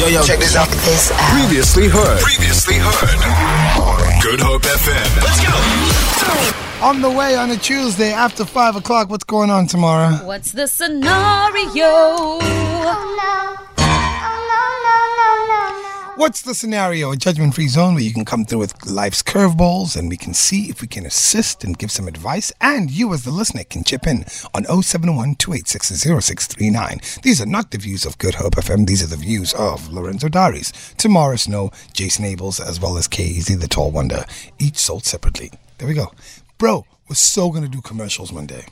Yo, yo, check this out. This out. Previously heard. Previously heard. Good Hope FM. Let's go. On the way on a Tuesday after 5 o'clock. What's going on tomorrow? What's the scenario? Oh, What's the scenario? A judgment free zone where you can come through with life's curveballs and we can see if we can assist and give some advice. And you, as the listener, can chip in on 071 286 These are not the views of Good Hope FM. These are the views of Lorenzo Daris, Tamara Snow, Jason Abels, as well as KZ the Tall Wonder, each sold separately. There we go. Bro, we're so going to do commercials one day.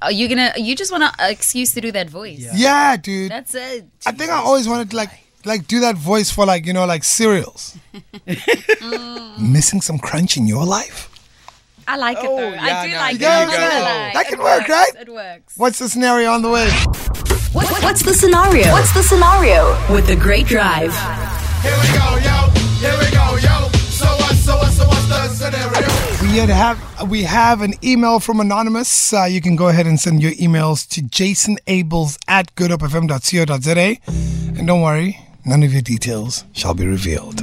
Are you gonna? You just want an excuse to do that voice? Yeah, dude. That's it. I think I always wanted to like like do that voice for like you know like cereals. Missing some crunch in your life? I like it though. Oh, yeah, I do no, like it. there I'm you go. gonna. That It can work, works. right? It works. What's the scenario on the way? What, what's the scenario? What's the scenario? With the Great Drive. Here we go, yo. Here we go, yo. So what, so what, so what's the scenario? We have we have an email from anonymous. Uh, you can go ahead and send your emails to jasonabels at goodhopefm.co.za. And don't worry, none of your details shall be revealed.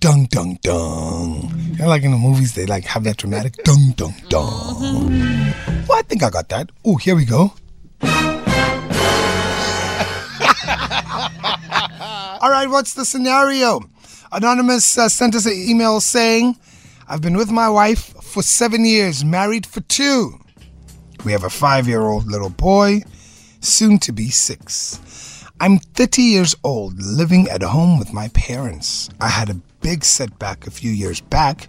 Dung dung dung. You know, like in the movies, they like have that dramatic dung dung dung. Well, I think I got that. Oh, here we go. All right, what's the scenario? Anonymous uh, sent us an email saying, I've been with my wife for seven years, married for two. We have a five year old little boy, soon to be six. I'm 30 years old, living at home with my parents. I had a big setback a few years back,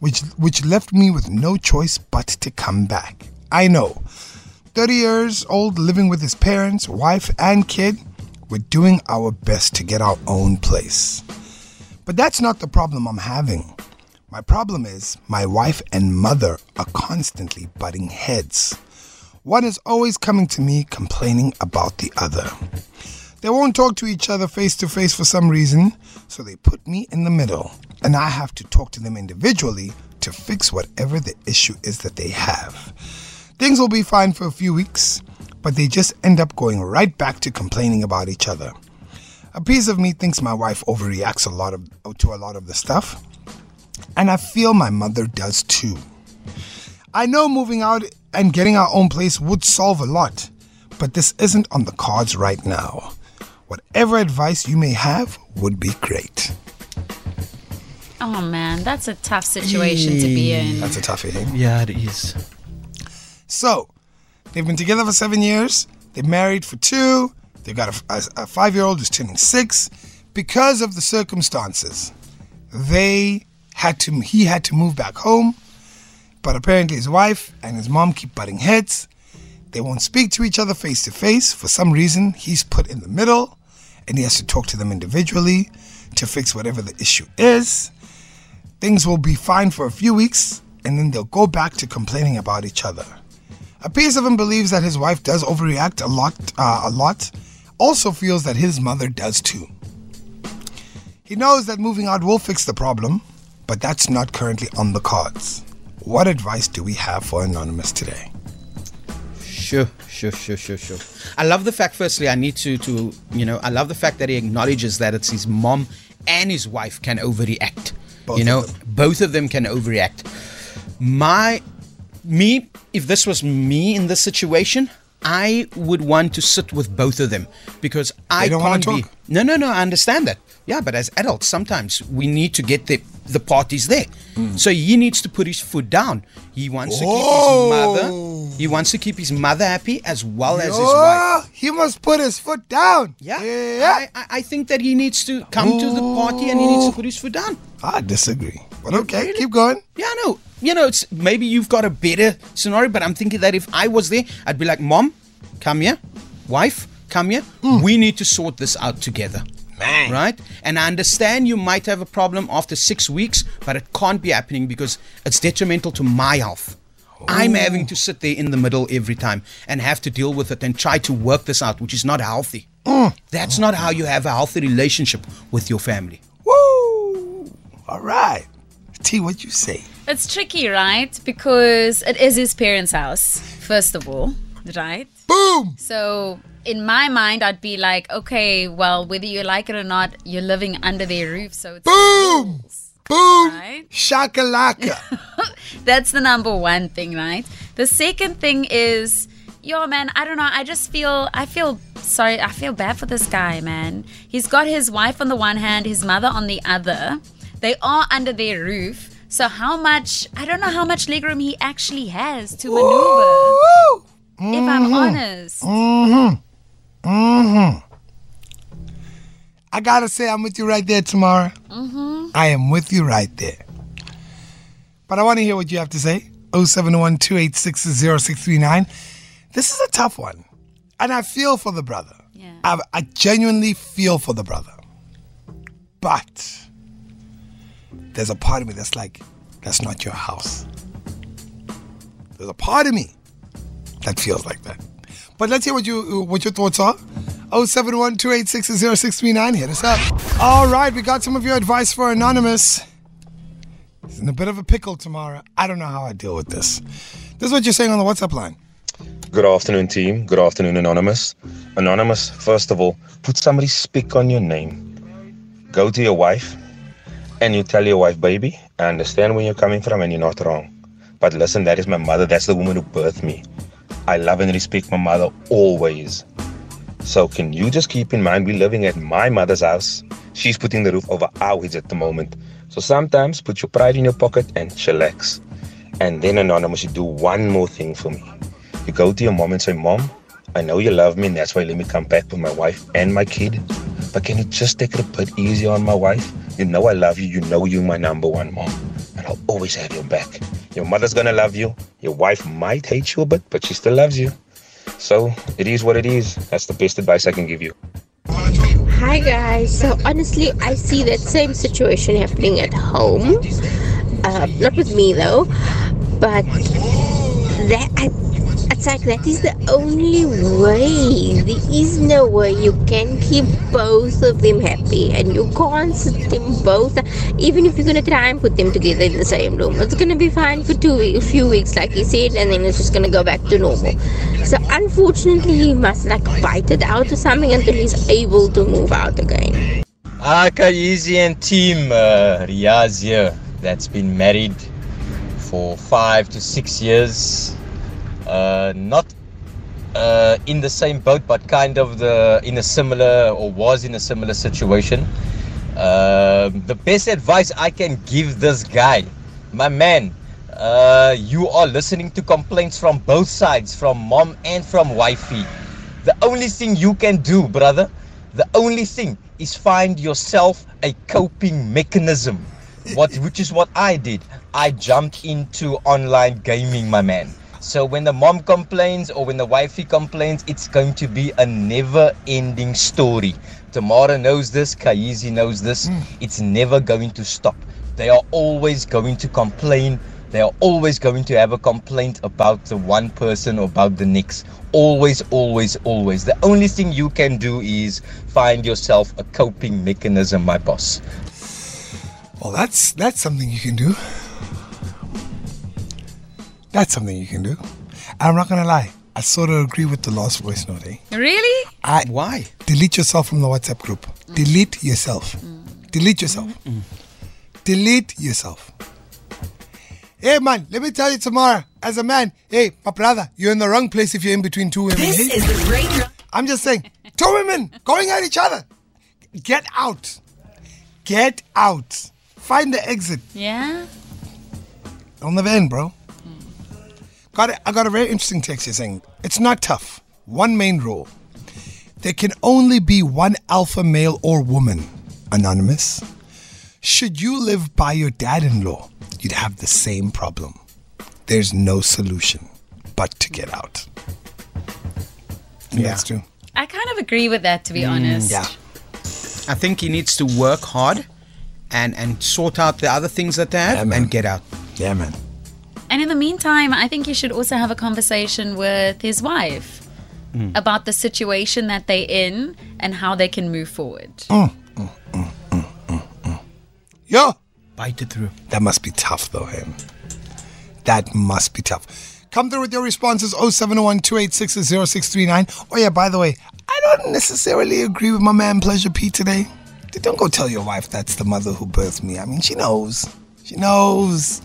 which, which left me with no choice but to come back. I know. 30 years old, living with his parents, wife, and kid, we're doing our best to get our own place. But that's not the problem I'm having. My problem is my wife and mother are constantly butting heads. One is always coming to me complaining about the other. They won't talk to each other face to face for some reason, so they put me in the middle, and I have to talk to them individually to fix whatever the issue is that they have. Things will be fine for a few weeks, but they just end up going right back to complaining about each other. A piece of me thinks my wife overreacts a lot of to a lot of the stuff, and I feel my mother does too. I know moving out and getting our own place would solve a lot, but this isn't on the cards right now. Whatever advice you may have would be great. Oh man, that's a tough situation to be in. That's a toughie. eh? Yeah, it is. So, they've been together for seven years. They're married for two. They've got a, a, a five year old who's turning six. Because of the circumstances, they had to. He had to move back home. But apparently, his wife and his mom keep butting heads. They won't speak to each other face to face. For some reason, he's put in the middle, and he has to talk to them individually to fix whatever the issue is. Things will be fine for a few weeks, and then they'll go back to complaining about each other. A piece of him believes that his wife does overreact a lot, uh, a lot. Also feels that his mother does too. He knows that moving out will fix the problem, but that's not currently on the cards. What advice do we have for Anonymous today? Sure, sure, sure, sure, sure. I love the fact. Firstly, I need to, to you know, I love the fact that he acknowledges that it's his mom and his wife can overreact. Both you know, both of them can overreact. My, me, if this was me in this situation, I would want to sit with both of them because I can't be. No, no, no. I understand that. Yeah, but as adults, sometimes we need to get the the parties there. Hmm. So he needs to put his foot down. He wants to keep his mother. He wants to keep his mother happy as well as his wife. He must put his foot down. Yeah, yeah. I, I- I think that he needs to come to the party and he needs to put his foot down. I disagree, but okay, keep going. Yeah, no, you know, it's maybe you've got a better scenario, but I'm thinking that if I was there, I'd be like, Mom, come here, wife, come here. Hmm. We need to sort this out together. Man. Right? And I understand you might have a problem after six weeks, but it can't be happening because it's detrimental to my health. I'm oh. having to sit there in the middle every time and have to deal with it and try to work this out, which is not healthy. Mm. That's not how you have a healthy relationship with your family. All right. T, what you say? It's tricky, right? Because it is his parents' house, first of all. right? Boom! So in my mind, I'd be like, okay, well, whether you like it or not, you're living under their roof, so it's Boom! Boom! Right. Shakalaka. That's the number one thing, right? The second thing is, yo, man, I don't know. I just feel, I feel sorry. I feel bad for this guy, man. He's got his wife on the one hand, his mother on the other. They are under their roof. So how much? I don't know how much legroom he actually has to maneuver. Woo! If I'm mm-hmm. honest, mm-hmm. Mm-hmm. I gotta say, I'm with you right there, Tamara. Mm-hmm. I am with you right there. But I want to hear what you have to say. 071 This is a tough one. And I feel for the brother. Yeah. I, I genuinely feel for the brother. But there's a part of me that's like, that's not your house. There's a part of me that feels like that. But let's hear what you what your thoughts are. 071 286 0639. Hit us up. All right, we got some of your advice for Anonymous. He's in a bit of a pickle tomorrow. I don't know how I deal with this. This is what you're saying on the WhatsApp line. Good afternoon, team. Good afternoon, Anonymous. Anonymous, first of all, put somebody's spick on your name. Go to your wife and you tell your wife, baby, I understand where you're coming from and you're not wrong. But listen, that is my mother. That's the woman who birthed me. I love and respect my mother always. So can you just keep in mind we're living at my mother's house. She's putting the roof over our heads at the moment. So sometimes put your pride in your pocket and chillax. And then Anonymous, you do one more thing for me. You go to your mom and say, Mom, I know you love me and that's why you let me come back with my wife and my kid. But can you just take it a bit easier on my wife? You know I love you. You know you're my number one mom. And I'll always have your back. Your mother's gonna love you. Your wife might hate you a bit, but she still loves you. So it is what it is. That's the best advice I can give you. Hi guys. So honestly, I see that same situation happening at home. Uh, not with me though, but that I, like that is the only way. There is no way you can keep both of them happy, and you can't sit them both. Even if you're gonna try and put them together in the same room, it's gonna be fine for two, a few weeks, like you said, and then it's just gonna go back to normal. So unfortunately, he must like bite it out or something until he's able to move out again. Aka Easy and team, uh, Riaz here, that's been married for five to six years. Uh, not uh, in the same boat, but kind of the in a similar or was in a similar situation. Um the best advice I can give this guy, my man, uh, you are listening to complaints from both sides, from mom and from wifey. The only thing you can do, brother, the only thing is find yourself a coping mechanism. What which is what I did. I jumped into online gaming, my man. So when the mom complains or when the wifey complains, it's going to be a never-ending story. Tamara knows this, KZ knows this. Hmm. It's never going to stop. They are always going to complain. They are always going to have a complaint about the one person or about the next. Always, always, always. The only thing you can do is find yourself a coping mechanism, my boss. Well, that's that's something you can do. That's something you can do. I'm not gonna lie. I sort of agree with the last voice note. Eh? really? I Why? delete yourself from the WhatsApp group. Delete yourself. Delete yourself. Delete yourself. Hey man, let me tell you tomorrow, as a man, hey, my brother, you're in the wrong place if you're in between two women. This hey? is the Great I'm just saying, two women going at each other. Get out. Get out. Find the exit. Yeah. It'll never end, bro. Got it. I got a very interesting text here saying it's not tough. One main rule: there can only be one alpha male or woman. Anonymous. Should you live by your dad-in-law, you'd have the same problem. There's no solution but to get out. And Yeah. That's true. I kind of agree with that, to be mm, honest. Yeah. I think he needs to work hard and and sort out the other things that they have Yeah, and get out. Yeah, man. And in the meantime, I think he should also have a conversation with his wife mm. about the situation that they're in and how they can move forward. Mm, mm, yeah, Bite it through. that must be tough though, him. That must be tough. Come through with your responses 0701 286 0639. Oh, yeah, by the way, I don't necessarily agree with my man Pleasure P today. Don't go tell your wife that's the mother who birthed me. I mean, she knows. She knows.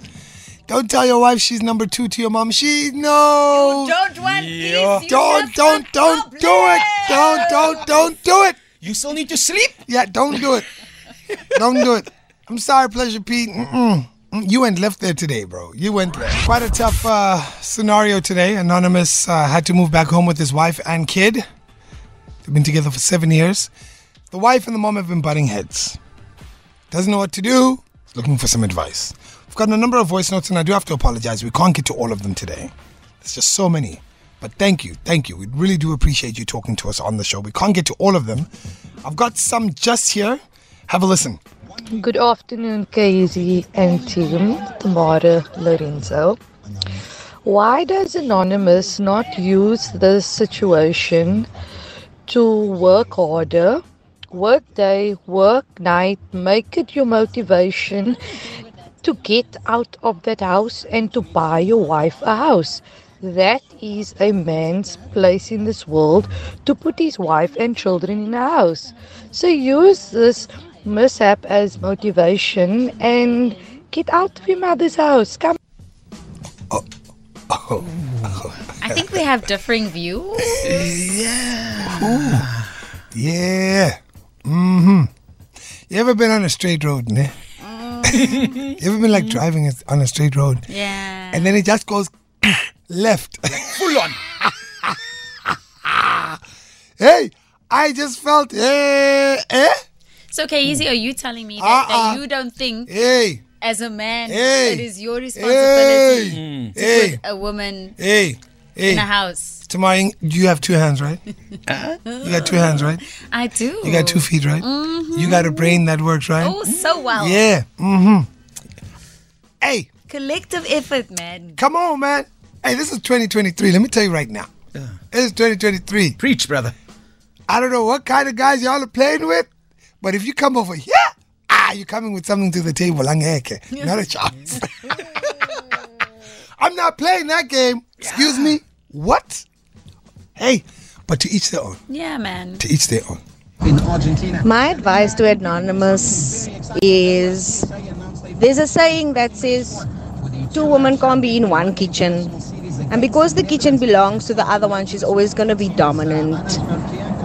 Don't tell your wife she's number two to your mom. She knows. Don't want Yeah. peace. You Don't, don't, don't do it. Don't, don't, don't do it. You still need to sleep? Yeah, don't do it. don't do it. I'm sorry, Pleasure Pete. Mm-mm. Mm, You went left there today, bro. You went there. Quite a tough uh, scenario today. Anonymous uh, had to move back home with his wife and kid. They've been together for seven years. The wife and the mom have been butting heads. Doesn't know what to do. Looking for some advice. We've gotten a number of voice notes, and I do have to apologize. We can't get to all of them today. There's just so many. But thank you, thank you. We really do appreciate you talking to us on the show. We can't get to all of them. I've got some just here. Have a listen. Good afternoon, KZ and team. Tamara Lorenzo. Why does Anonymous not use this situation to work harder, work day, work night, make it your motivation to get out of that house and to buy your wife a house? That is a man's place in this world to put his wife and children in a house. So use this mishap as motivation and get out of your mother's house. Come. Oh, oh. I think we have differing views. Yeah. Yeah. Mm-hmm. You ever been on a straight road, ne? you ever been like driving on a straight road? Yeah. And then it just goes left. Full on. hey, I just felt, eh, eh, So, KZ, are you telling me that, Uh-uh. that you don't think, hey, as a man, Hey. it is your responsibility hey, to hey, put a woman hey, hey. in a house? Tamari, you have two hands, right? You got two hands, right? I do. You got two feet, right? Mm-hmm. You got a brain that works, right? Oh, so well. Yeah. Mm-hmm. Hey, Collective effort, man. come on, man. Hey, this is 2023. Let me tell you right now. This is 2023. Preach, brother. I don't know what kind of guys y'all are playing with, but if you come over here, ah, you're coming with something to the table. Angeke. Not a chance. I'm not playing that game. Excuse me. What? Hey, but to each their own. Yeah, man. To each their own. In Argentina. My advice to Anonymous is there's a saying that says two women can't be in one kitchen. And because the kitchen belongs to the other one, she's always going to be dominant.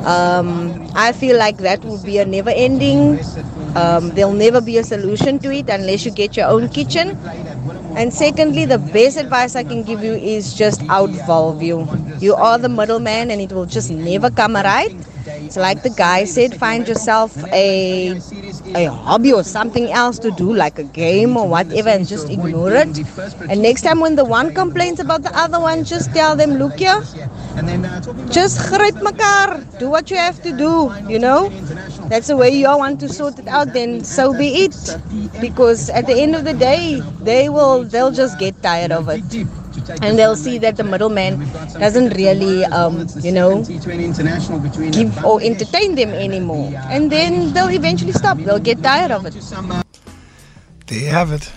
Um, I feel like that would be a never ending. Um, there'll never be a solution to it unless you get your own kitchen. And secondly, the best advice I can give you is just outvolve you. You are the middleman and it will just never come right. It's like the guy said, find yourself a a hobby or something else to do, like a game or whatever, and just ignore it. And next time when the one complains about the other one, just tell them, look here, just gryp mekaar. Do what you have to do, you know? That's the way you all want to sort it out, then so be it. Because at the end of the day, they will they'll just get tired of it. And they'll see that the middleman doesn't really um, you know give or entertain them anymore. And then they'll eventually stop. They'll get tired of it. There you have it.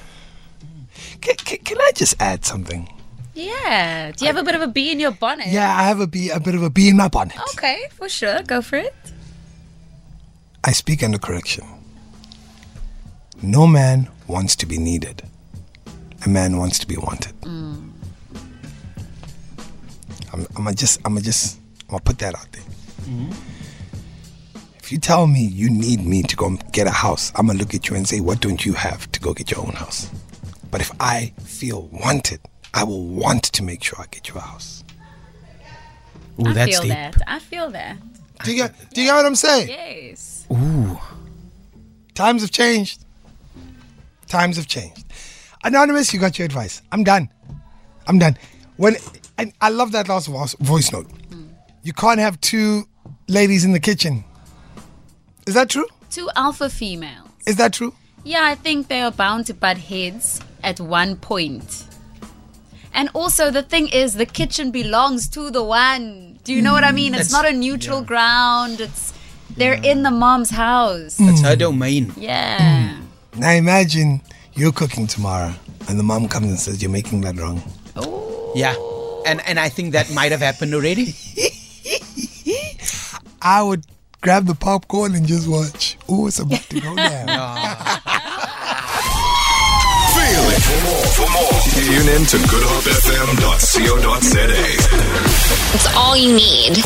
Can, can, can I just add something? Yeah. Do you have a bit of a bee in your bonnet? Yeah, I have a bee, a bit of a bee in my bonnet. Okay, for sure. Go for it. I speak under correction. No man wants to be needed. A man wants to be wanted. I'm, I'm gonna just, I'm gonna just, I'm gonna put that out there. If you tell me you need me to go get a house, I'm gonna look at you and say, "What don't you have to go get your own house?" But if I feel wanted, I will want to make sure I get you a house. Ooh, I that's feel deep. that. I feel that. Do you get, do you get what I'm saying? Yes. Ooh. Times have changed. Times have changed. Anonymous, you got your advice. I'm done. I'm done. When and I love that last voice, voice note. Hmm. You can't have two ladies in the kitchen. Is that true? Two alpha females. Is that true? Yeah, I think they are bound to butt heads at one point. And also, the thing is, the kitchen belongs to the one. Do you know what I mean? It's That's- not a neutral ground. It's they're in the mom's house. That's hmm. her domain. Yeah. Now imagine you're cooking tomorrow and the mom comes and says you're making that wrong. Yeah. And and I think that might have happened already. I would grab the popcorn and just watch. Ooh, it's about to go down. Oh. Feel it. For more, for more, tune in to goodhopefm.co.za. It's all you need.